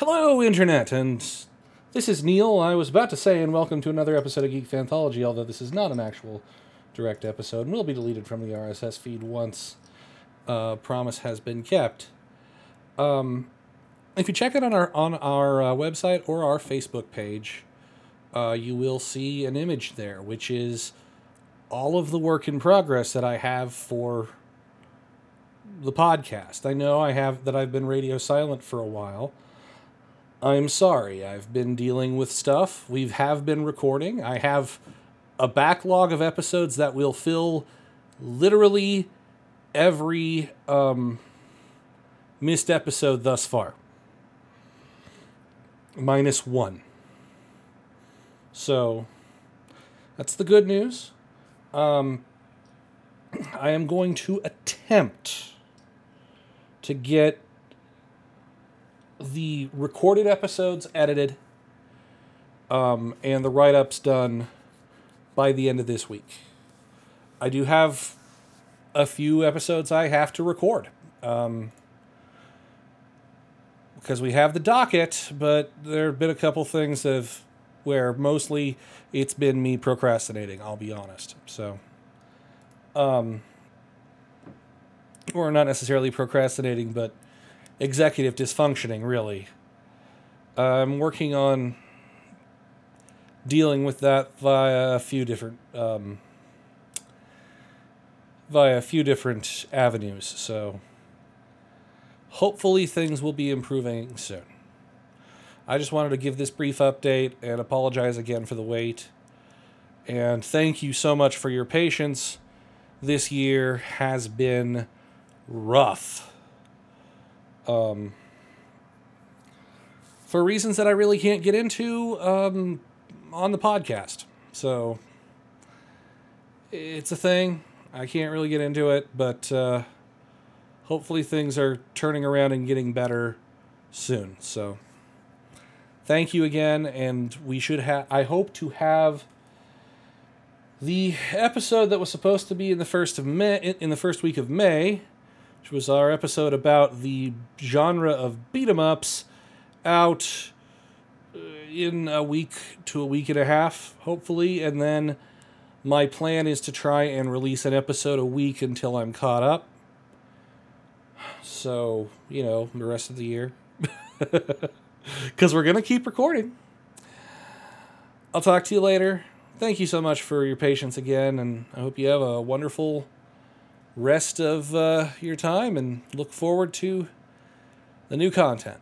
Hello, Internet, and this is Neil. I was about to say, and welcome to another episode of Geek Fanthology, although this is not an actual direct episode and will be deleted from the RSS feed once uh, promise has been kept. Um, if you check it on our on our uh, website or our Facebook page, uh, you will see an image there, which is all of the work in progress that I have for the podcast. I know I have that I've been radio silent for a while. I'm sorry. I've been dealing with stuff. We have been recording. I have a backlog of episodes that will fill literally every um, missed episode thus far, minus one. So that's the good news. Um, I am going to attempt to get the recorded episodes edited um, and the write ups done by the end of this week. I do have a few episodes I have to record. Um, because we have the docket, but there have been a couple things have, where mostly it's been me procrastinating, I'll be honest. So, um, or not necessarily procrastinating, but executive dysfunctioning, really. I'm working on dealing with that via a few different um, via a few different avenues. So hopefully things will be improving soon. I just wanted to give this brief update and apologize again for the wait. And thank you so much for your patience. This year has been rough. Um, for reasons that I really can't get into um, on the podcast. So it's a thing. I can't really get into it, but uh, hopefully things are turning around and getting better soon. So thank you again, and we should have. I hope to have the episode that was supposed to be in the first of May in the first week of May which was our episode about the genre of beat 'em ups, out uh, in a week to a week and a half, hopefully, and then my plan is to try and release an episode a week until I'm caught up. So, you know, the rest of the year. Because we're going to keep recording. I'll talk to you later. Thank you so much for your patience again, and I hope you have a wonderful rest of uh, your time and look forward to the new content.